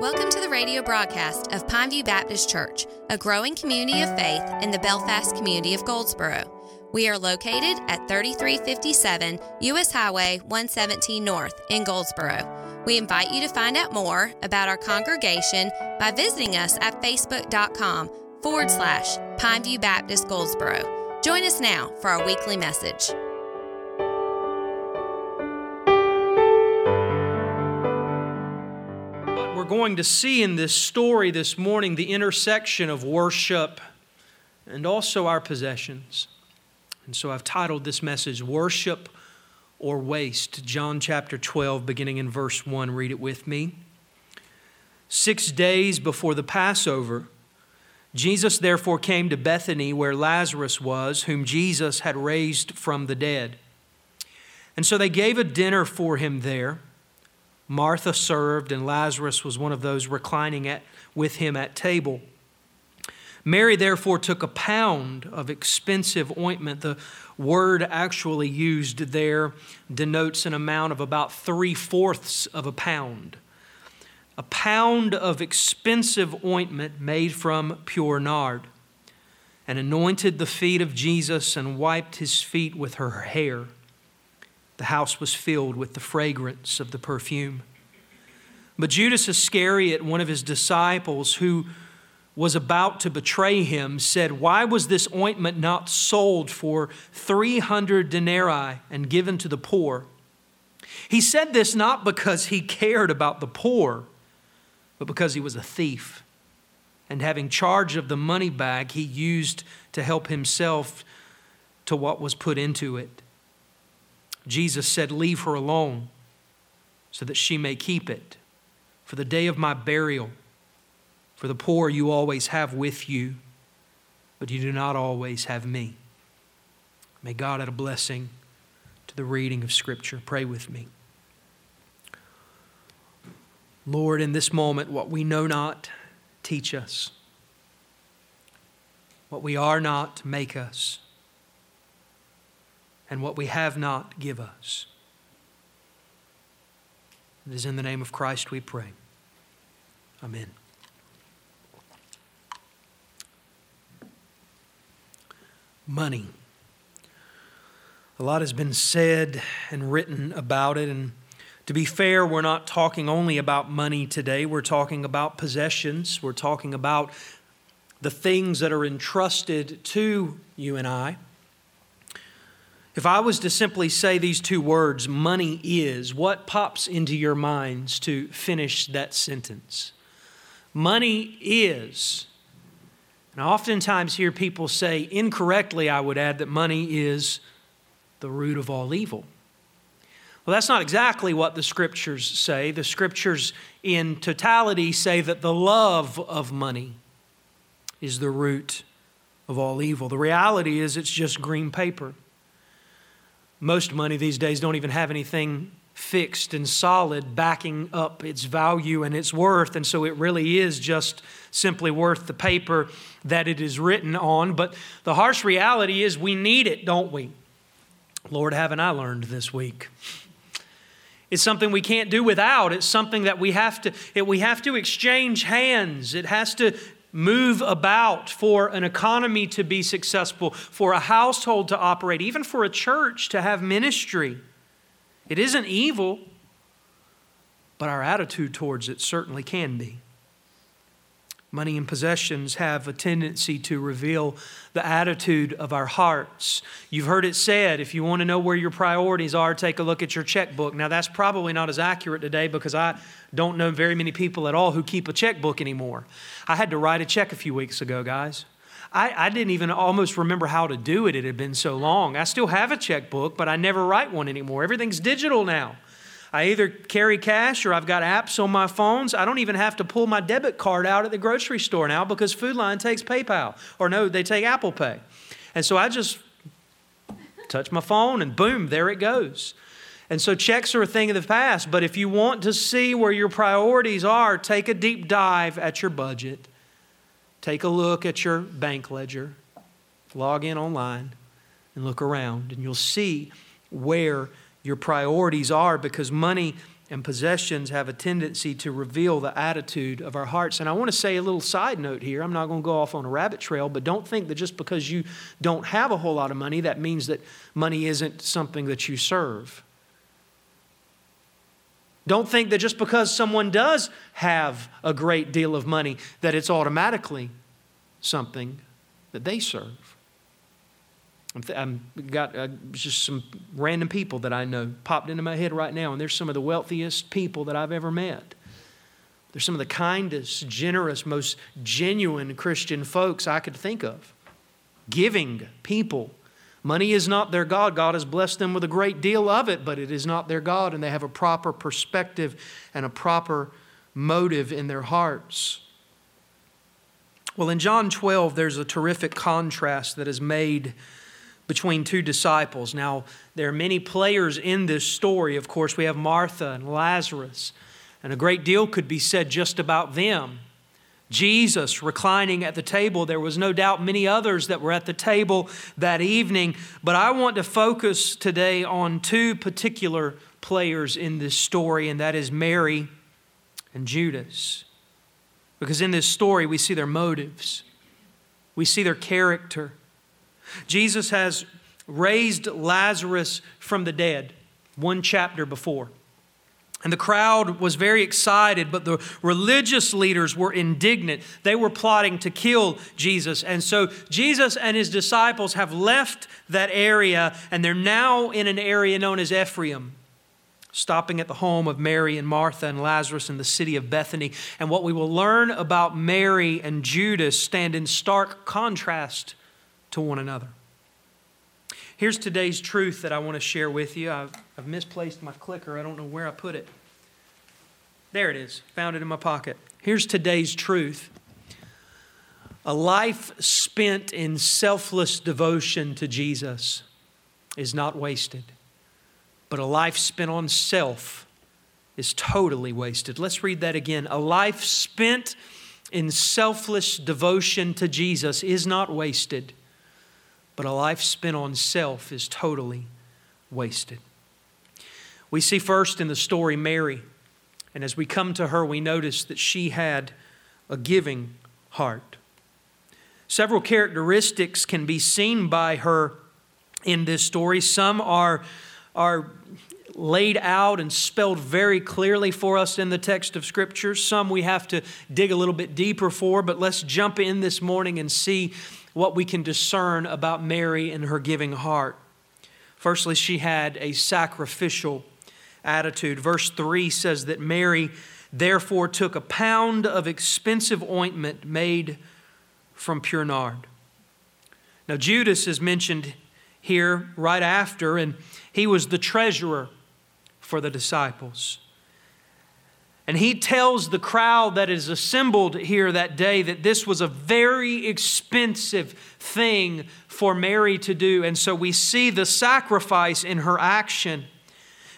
Welcome to the radio broadcast of Pineview Baptist Church, a growing community of faith in the Belfast community of Goldsboro. We are located at 3357 US Highway 117 North in Goldsboro. We invite you to find out more about our congregation by visiting us at facebook.com forward slash Pineview Baptist Goldsboro. Join us now for our weekly message. We're going to see in this story this morning the intersection of worship and also our possessions. And so I've titled this message, Worship or Waste. John chapter 12, beginning in verse 1. Read it with me. Six days before the Passover, Jesus therefore came to Bethany where Lazarus was, whom Jesus had raised from the dead. And so they gave a dinner for him there. Martha served, and Lazarus was one of those reclining at, with him at table. Mary therefore took a pound of expensive ointment. The word actually used there denotes an amount of about three fourths of a pound. A pound of expensive ointment made from pure nard, and anointed the feet of Jesus and wiped his feet with her hair. The house was filled with the fragrance of the perfume. But Judas Iscariot, one of his disciples who was about to betray him, said, Why was this ointment not sold for 300 denarii and given to the poor? He said this not because he cared about the poor, but because he was a thief. And having charge of the money bag, he used to help himself to what was put into it. Jesus said, Leave her alone so that she may keep it for the day of my burial. For the poor you always have with you, but you do not always have me. May God add a blessing to the reading of Scripture. Pray with me. Lord, in this moment, what we know not, teach us. What we are not, make us and what we have not, give us. It is in the name of Christ we pray. Amen. Money. A lot has been said and written about it, and to be fair, we're not talking only about money today. We're talking about possessions. We're talking about the things that are entrusted to you and I. If I was to simply say these two words, money is, what pops into your minds to finish that sentence? Money is. And I oftentimes hear people say, incorrectly, I would add, that money is the root of all evil. Well, that's not exactly what the scriptures say. The scriptures, in totality, say that the love of money is the root of all evil. The reality is, it's just green paper most money these days don't even have anything fixed and solid backing up its value and its worth. And so it really is just simply worth the paper that it is written on. But the harsh reality is we need it, don't we? Lord, haven't I learned this week? It's something we can't do without. It's something that we have to, it, we have to exchange hands. It has to move about, for an economy to be successful, for a household to operate, even for a church to have ministry. It isn't evil, but our attitude towards it certainly can be. Money and possessions have a tendency to reveal the attitude of our hearts. You've heard it said if you want to know where your priorities are, take a look at your checkbook. Now, that's probably not as accurate today because I don't know very many people at all who keep a checkbook anymore. I had to write a check a few weeks ago, guys. I, I didn't even almost remember how to do it, it had been so long. I still have a checkbook, but I never write one anymore. Everything's digital now. I either carry cash or I've got apps on my phones. I don't even have to pull my debit card out at the grocery store now because Food Lion takes PayPal. Or no, they take Apple Pay. And so I just touch my phone and boom, there it goes. And so checks are a thing of the past. But if you want to see where your priorities are, take a deep dive at your budget. Take a look at your bank ledger. Log in online and look around, and you'll see where your priorities are because money and possessions have a tendency to reveal the attitude of our hearts. And I want to say a little side note here. I'm not going to go off on a rabbit trail, but don't think that just because you don't have a whole lot of money, that means that money isn't something that you serve. Don't think that just because someone does have a great deal of money, that it's automatically something that they serve. I've got uh, just some random people that I know popped into my head right now, and they're some of the wealthiest people that I've ever met. They're some of the kindest, generous, most genuine Christian folks I could think of. Giving people. Money is not their God. God has blessed them with a great deal of it, but it is not their God, and they have a proper perspective and a proper motive in their hearts. Well, in John 12, there's a terrific contrast that is made between two disciples. Now, there are many players in this story. Of course, we have Martha and Lazarus, and a great deal could be said just about them. Jesus reclining at the table. There was no doubt many others that were at the table that evening, but I want to focus today on two particular players in this story, and that is Mary and Judas. Because in this story, we see their motives, we see their character. Jesus has raised Lazarus from the dead, one chapter before. And the crowd was very excited, but the religious leaders were indignant. They were plotting to kill Jesus. And so Jesus and his disciples have left that area, and they're now in an area known as Ephraim, stopping at the home of Mary and Martha and Lazarus in the city of Bethany. And what we will learn about Mary and Judas stand in stark contrast to one another. Here's today's truth that I want to share with you. I've, I've misplaced my clicker. I don't know where I put it. There it is. Found it in my pocket. Here's today's truth. A life spent in selfless devotion to Jesus is not wasted, but a life spent on self is totally wasted. Let's read that again. A life spent in selfless devotion to Jesus is not wasted but a life spent on self is totally wasted. We see first in the story Mary, and as we come to her, we notice that she had a giving heart. Several characteristics can be seen by her in this story. Some are, are laid out and spelled very clearly for us in the text of Scripture. Some we have to dig a little bit deeper for, but let's jump in this morning and see what we can discern about Mary and her giving heart. Firstly, she had a sacrificial attitude. Verse 3 says that Mary therefore took a pound of expensive ointment made from pure nard. Now, Judas is mentioned here right after, and he was the treasurer for the disciples. And he tells the crowd that is assembled here that day that this was a very expensive thing for Mary to do. And so we see the sacrifice in her action.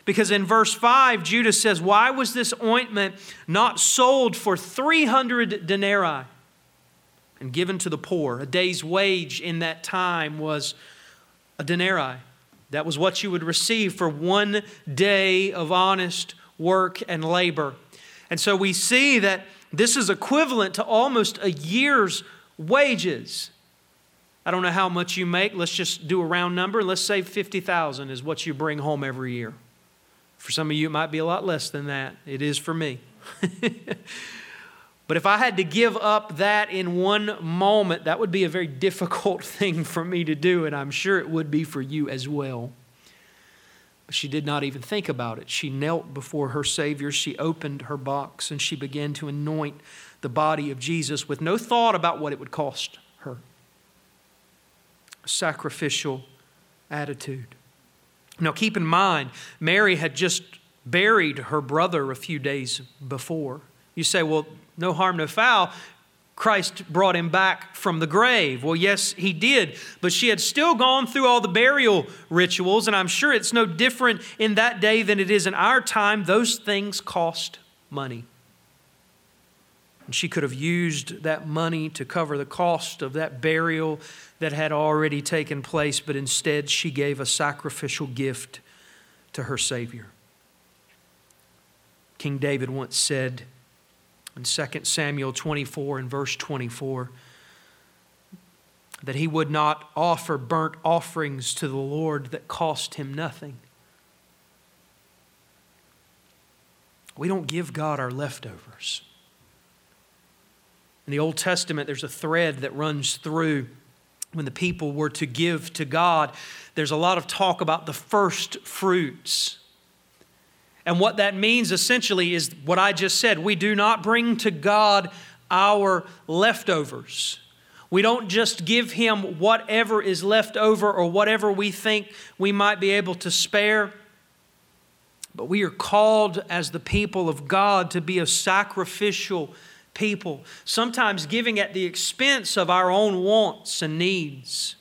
Because in verse 5, Judas says, Why was this ointment not sold for 300 denarii and given to the poor? A day's wage in that time was a denarii. That was what you would receive for one day of honest work and labor. And so we see that this is equivalent to almost a year's wages. I don't know how much you make. Let's just do a round number. Let's say 50,000 is what you bring home every year. For some of you, it might be a lot less than that. It is for me. but if I had to give up that in one moment, that would be a very difficult thing for me to do, and I'm sure it would be for you as well. But she did not even think about it. She knelt before her Savior. She opened her box and she began to anoint the body of Jesus with no thought about what it would cost her. Sacrificial attitude. Now, keep in mind, Mary had just buried her brother a few days before. You say, well, no harm, no foul. Christ brought him back from the grave. Well, yes, he did, but she had still gone through all the burial rituals, and I'm sure it's no different in that day than it is in our time. Those things cost money. And she could have used that money to cover the cost of that burial that had already taken place, but instead she gave a sacrificial gift to her Savior. King David once said in 2 Samuel 24 and verse 24 that he would not offer burnt offerings to the Lord that cost him nothing. We don't give God our leftovers. In the Old Testament, there's a thread that runs through when the people were to give to God. There's a lot of talk about the first fruits. And what that means essentially is what I just said. We do not bring to God our leftovers. We don't just give Him whatever is left over or whatever we think we might be able to spare. But we are called as the people of God to be a sacrificial people, sometimes giving at the expense of our own wants and needs.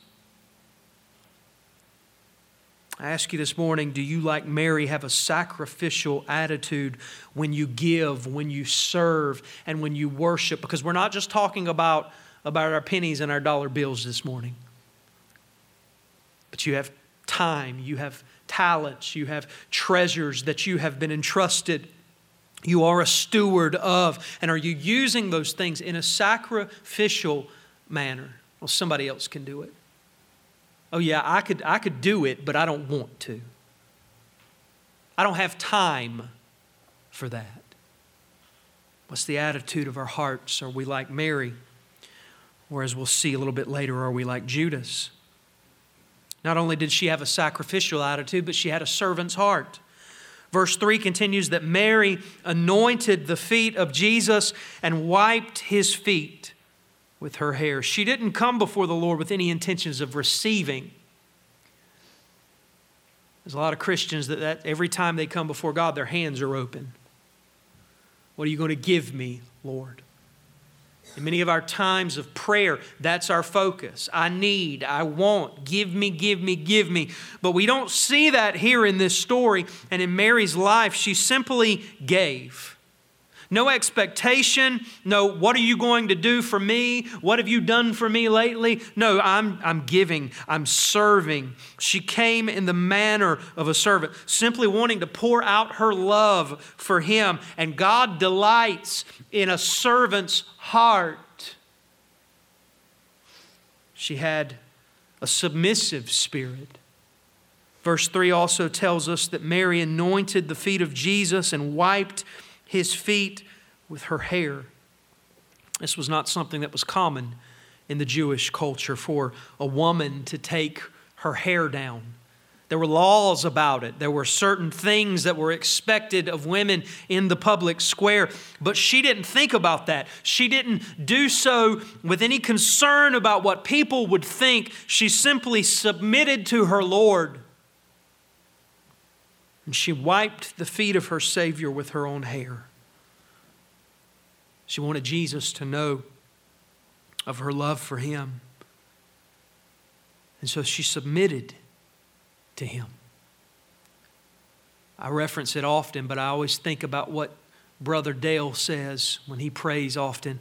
I ask you this morning do you, like Mary, have a sacrificial attitude when you give, when you serve, and when you worship? Because we're not just talking about, about our pennies and our dollar bills this morning, but you have time, you have talents, you have treasures that you have been entrusted. You are a steward of, and are you using those things in a sacrificial manner? Well, somebody else can do it. Oh, yeah, I could, I could do it, but I don't want to. I don't have time for that. What's the attitude of our hearts? Are we like Mary? Or, as we'll see a little bit later, are we like Judas? Not only did she have a sacrificial attitude, but she had a servant's heart. Verse 3 continues that Mary anointed the feet of Jesus and wiped his feet with her hair. She didn't come before the Lord with any intentions of receiving. There's a lot of Christians that, that every time they come before God, their hands are open. What are you going to give me, Lord? In many of our times of prayer, that's our focus. I need, I want, give me, give me, give me. But we don't see that here in this story. And in Mary's life, she simply gave. No expectation. No, what are you going to do for me? What have you done for me lately? No, I'm, I'm giving, I'm serving. She came in the manner of a servant, simply wanting to pour out her love for him. And God delights in a servant's heart. She had a submissive spirit. Verse 3 also tells us that Mary anointed the feet of Jesus and wiped his feet with her hair. This was not something that was common in the Jewish culture for a woman to take her hair down. There were laws about it. There were certain things that were expected of women in the public square. But she didn't think about that. She didn't do so with any concern about what people would think. She simply submitted to her Lord. And she wiped the feet of her Savior with her own hair. She wanted Jesus to know of her love for him. And so she submitted to him. I reference it often, but I always think about what Brother Dale says when he prays often.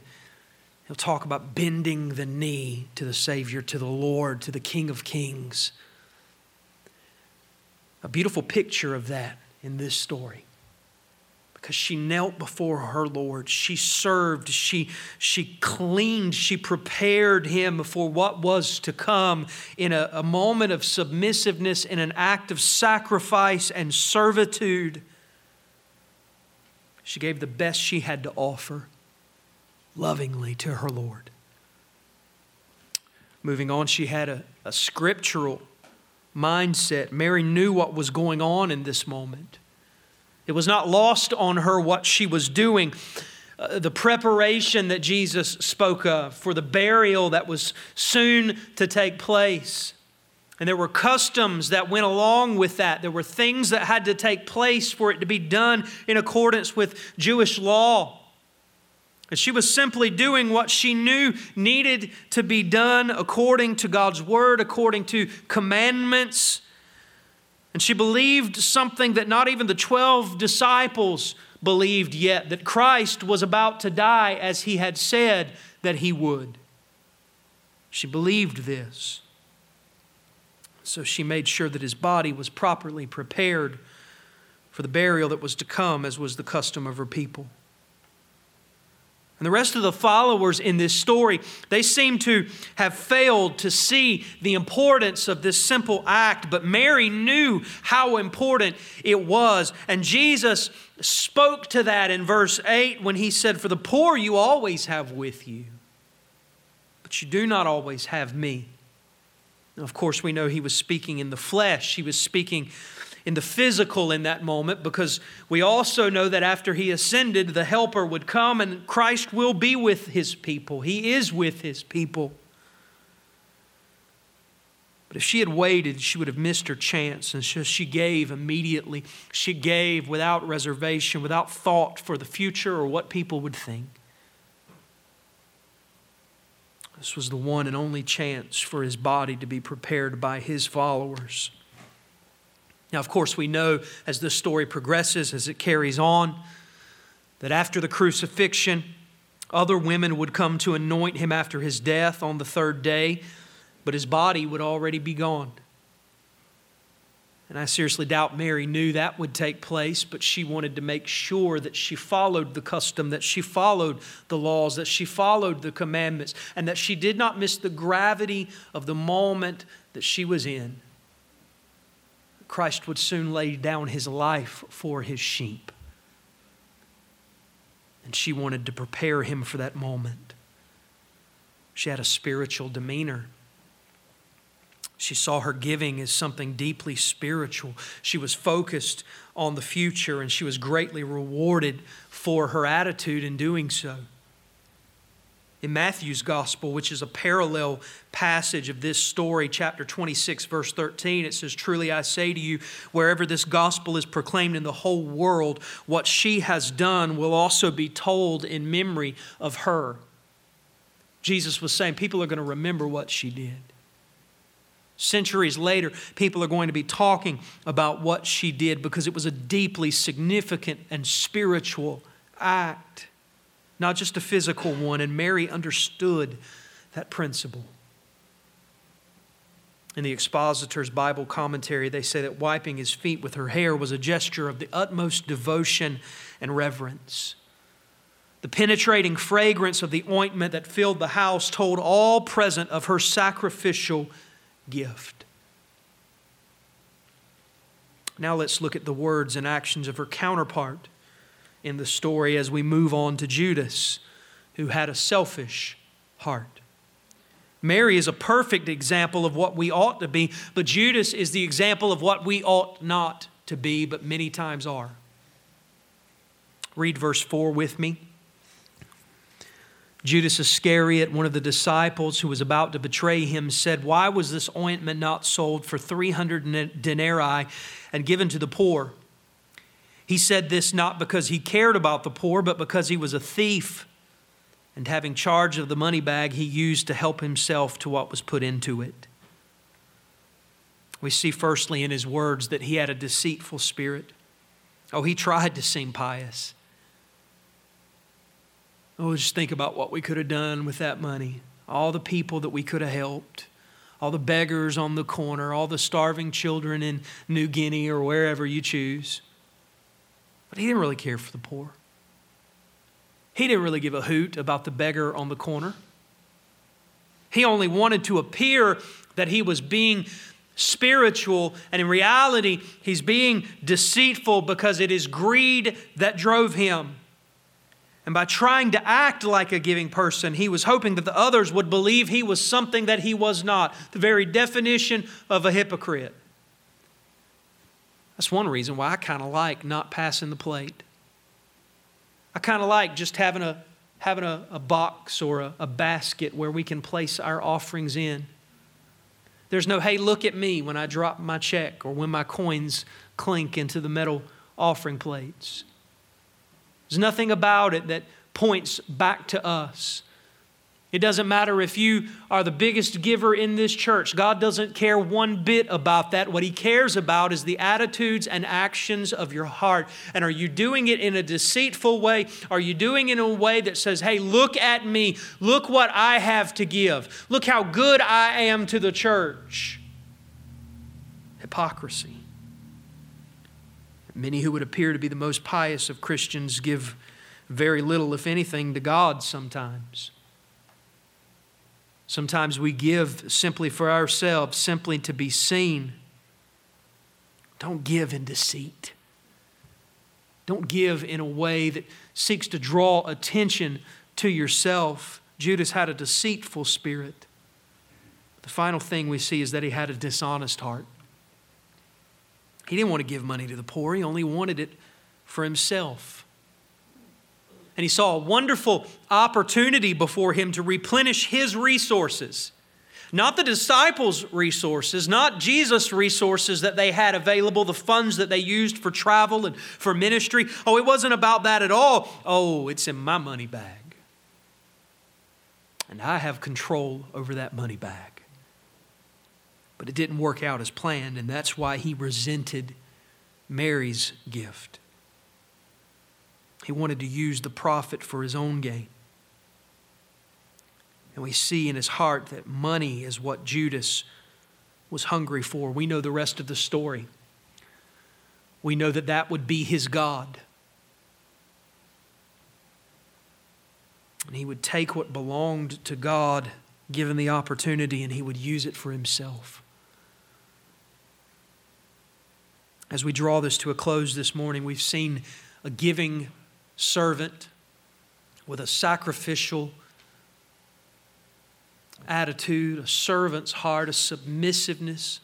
He'll talk about bending the knee to the Savior, to the Lord, to the King of Kings. A beautiful picture of that in this story. Because she knelt before her Lord. She served. She, she cleaned. She prepared him for what was to come in a, a moment of submissiveness, in an act of sacrifice and servitude. She gave the best she had to offer lovingly to her Lord. Moving on, she had a, a scriptural mindset. Mary knew what was going on in this moment. It was not lost on her what she was doing. Uh, the preparation that Jesus spoke of for the burial that was soon to take place. And there were customs that went along with that. There were things that had to take place for it to be done in accordance with Jewish law. And she was simply doing what she knew needed to be done according to God's word, according to commandments. And she believed something that not even the 12 disciples believed yet that Christ was about to die as he had said that he would. She believed this. So she made sure that his body was properly prepared for the burial that was to come, as was the custom of her people. And the rest of the followers in this story, they seem to have failed to see the importance of this simple act, but Mary knew how important it was. And Jesus spoke to that in verse 8 when he said, For the poor you always have with you, but you do not always have me. Of course, we know he was speaking in the flesh, he was speaking in the physical in that moment because we also know that after he ascended, the Helper would come and Christ will be with his people. He is with his people. But if she had waited, she would have missed her chance. And so she gave immediately. She gave without reservation, without thought for the future or what people would think. This was the one and only chance for his body to be prepared by his followers. Now, of course, we know as the story progresses, as it carries on, that after the crucifixion, other women would come to anoint him after his death on the third day, but his body would already be gone. And I seriously doubt Mary knew that would take place, but she wanted to make sure that she followed the custom, that she followed the laws, that she followed the commandments, and that she did not miss the gravity of the moment that she was in. Christ would soon lay down his life for his sheep. And she wanted to prepare him for that moment. She had a spiritual demeanor. She saw her giving as something deeply spiritual. She was focused on the future and she was greatly rewarded for her attitude in doing so in Matthew's gospel, which is a parallel passage of this story, chapter 26, verse 13, it says, Truly I say to you, wherever this gospel is proclaimed in the whole world, what she has done will also be told in memory of her. Jesus was saying, People are going to remember what she did. Centuries later, people are going to be talking about what she did because it was a deeply significant and spiritual act not just a physical one. And Mary understood that principle. In the expositor's Bible commentary, they say that wiping his feet with her hair was a gesture of the utmost devotion and reverence. The penetrating fragrance of the ointment that filled the house told all present of her sacrificial gift. Now let's look at the words and actions of her counterpart in the story as we move on to Judas, who had a selfish heart. Mary is a perfect example of what we ought to be, but Judas is the example of what we ought not to be, but many times are. Read verse 4 with me. Judas Iscariot, one of the disciples who was about to betray him, said, Why was this ointment not sold for 300 denarii and given to the poor? He said this not because he cared about the poor, but because he was a thief. And having charge of the money bag, he used to help himself to what was put into it. We see firstly in his words that he had a deceitful spirit. Oh, he tried to seem pious. Oh, just think about what we could have done with that money. All the people that we could have helped, all the beggars on the corner, all the starving children in New Guinea or wherever you choose. But he didn't really care for the poor. He didn't really give a hoot about the beggar on the corner. He only wanted to appear that he was being spiritual, and in reality, he's being deceitful because it is greed that drove him. And by trying to act like a giving person, he was hoping that the others would believe he was something that he was not, the very definition of a hypocrite. That's one reason why I kind of like not passing the plate. I kind of like just having a having a, a box or a, a basket where we can place our offerings in. There's no, hey, look at me when I drop my check or when my coins clink into the metal offering plates. There's nothing about it that points back to us. It doesn't matter if you are the biggest giver in this church. God doesn't care one bit about that. What He cares about is the attitudes and actions of your heart. And are you doing it in a deceitful way? Are you doing it in a way that says, hey, look at me. Look what I have to give. Look how good I am to the church? Hypocrisy. Many who would appear to be the most pious of Christians give very little, if anything, to God sometimes. Sometimes we give simply for ourselves, simply to be seen. Don't give in deceit. Don't give in a way that seeks to draw attention to yourself. Judas had a deceitful spirit. The final thing we see is that he had a dishonest heart. He didn't want to give money to the poor, he only wanted it for himself. And he saw a wonderful opportunity before him to replenish his resources. Not the disciples' resources, not Jesus' resources that they had available, the funds that they used for travel and for ministry. Oh, it wasn't about that at all. Oh, it's in my money bag. And I have control over that money bag. But it didn't work out as planned, and that's why he resented Mary's gift. He wanted to use the profit for his own gain. And we see in his heart that money is what Judas was hungry for. We know the rest of the story. We know that that would be his God. And he would take what belonged to God, given the opportunity, and he would use it for himself. As we draw this to a close this morning, we've seen a giving servant with a sacrificial attitude, a servant's heart, a submissiveness.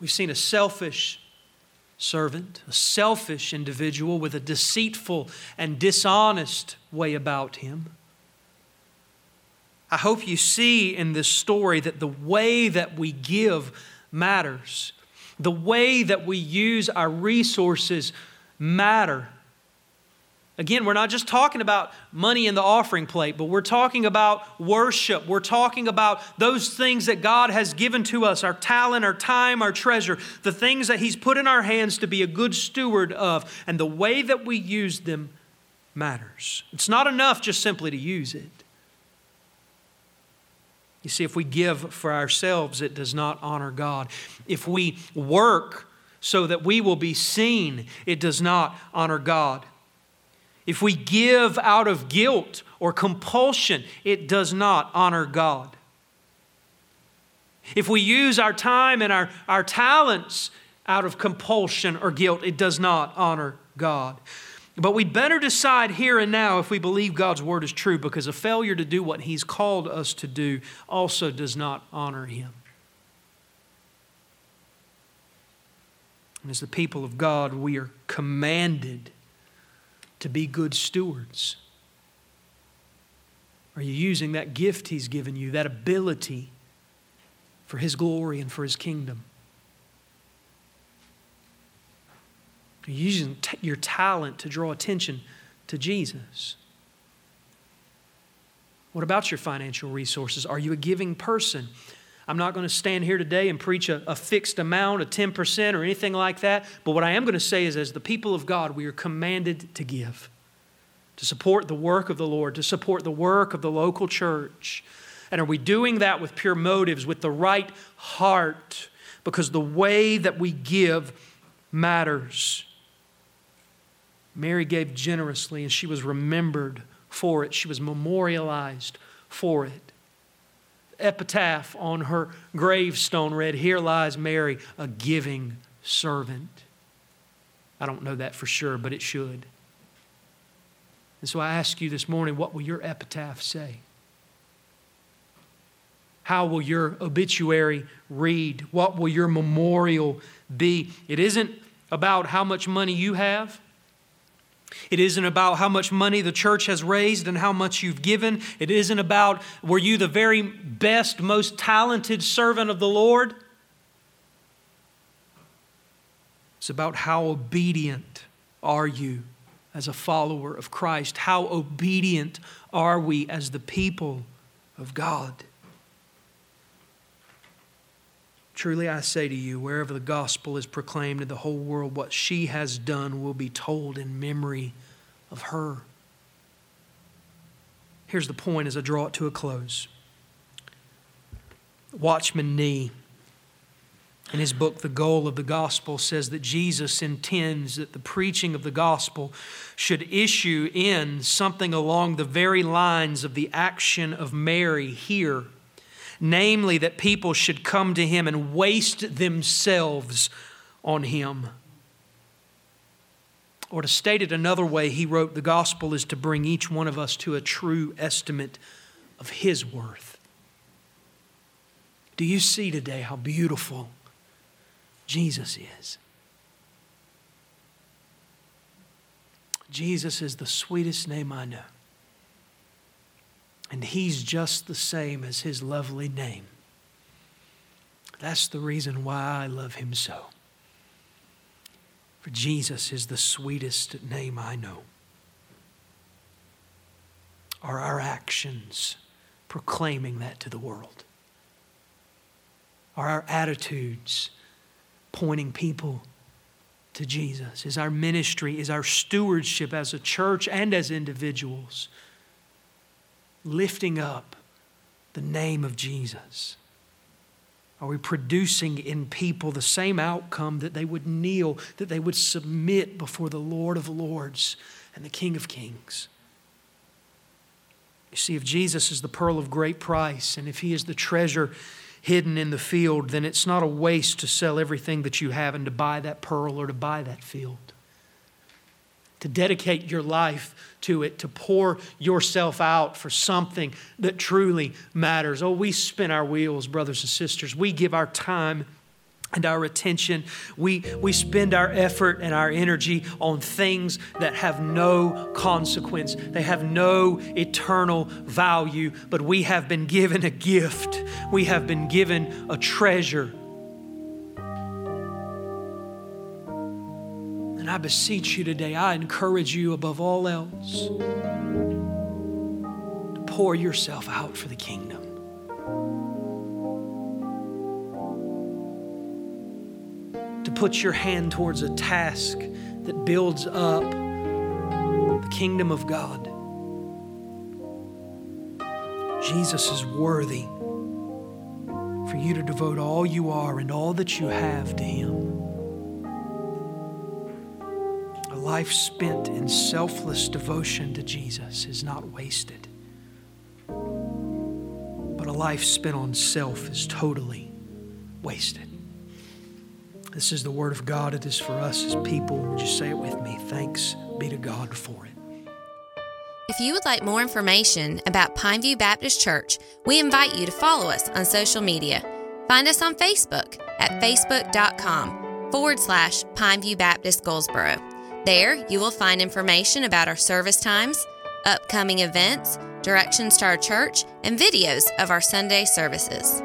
We've seen a selfish servant, a selfish individual with a deceitful and dishonest way about him. I hope you see in this story that the way that we give matters. The way that we use our resources matter. Again, we're not just talking about money in the offering plate, but we're talking about worship. We're talking about those things that God has given to us our talent, our time, our treasure, the things that He's put in our hands to be a good steward of. And the way that we use them matters. It's not enough just simply to use it. You see, if we give for ourselves, it does not honor God. If we work so that we will be seen, it does not honor God. If we give out of guilt or compulsion, it does not honor God. If we use our time and our, our talents out of compulsion or guilt, it does not honor God. But we'd better decide here and now if we believe God's word is true because a failure to do what He's called us to do also does not honor Him. And as the people of God, we are commanded to be good stewards? Are you using that gift He's given you, that ability for His glory and for His kingdom? Are you using t- your talent to draw attention to Jesus? What about your financial resources? Are you a giving person? I'm not going to stand here today and preach a, a, fixed amount, a 10% or anything like that. But what I am going to say is, as the people of God, we are commanded to give, to support the work of the Lord, to support the work of the local church. And are we doing that with pure motives, with the right heart? Because the way that we give matters. Mary gave generously, and she was remembered for it, she was memorialized for it epitaph on her gravestone read, Here lies Mary, a giving servant. I don't know that for sure, but it should. And so I ask you this morning, what will your epitaph say? How will your obituary read? What will your memorial be? It isn't about how much money you have. It isn't about how much money the church has raised and how much you've given. It isn't about were you the very best, most talented servant of the Lord. It's about how obedient are you as a follower of Christ? How obedient are we as the people of God? Truly I say to you, wherever the gospel is proclaimed in the whole world, what she has done will be told in memory of her. Here's the point as I draw it to a close Watchman Nee in his book, The Goal of the Gospel, says that Jesus intends that the preaching of the gospel should issue in something along the very lines of the action of Mary here. Namely, that people should come to him and waste themselves on him. Or to state it another way, he wrote, The gospel is to bring each one of us to a true estimate of his worth. Do you see today how beautiful Jesus is? Jesus is the sweetest name I know. And he's just the same as his lovely name. That's the reason why I love him so. For Jesus is the sweetest name I know. Are our actions proclaiming that to the world? Are our attitudes pointing people to Jesus? Is our ministry, is our stewardship as a church and as individuals lifting up the name of Jesus? Are we producing in people the same outcome that they would kneel, that they would submit before the Lord of Lords and the King of Kings? You see, if Jesus is the pearl of great price and if he is the treasure hidden in the field, then it's not a waste to sell everything that you have and to buy that pearl or to buy that field to dedicate your life to it, to pour yourself out for something that truly matters. Oh, we spin our wheels, brothers and sisters. We give our time and our attention. We, we spend our effort and our energy on things that have no consequence, they have no eternal value, but we have been given a gift, we have been given a treasure I beseech you today, I encourage you above all else to pour yourself out for the kingdom. To put your hand towards a task that builds up the kingdom of God. Jesus is worthy for you to devote all you are and all that you have to Him life spent in selfless devotion to Jesus is not wasted. But a life spent on self is totally wasted. This is the word of God. It is for us as people. Would you say it with me? Thanks be to God for it. If you would like more information about Pineview Baptist Church, we invite you to follow us on social media. Find us on Facebook at facebook.com forward slash Pineview Baptist Goldsboro. There, you will find information about our service times, upcoming events, directions to our church, and videos of our Sunday services.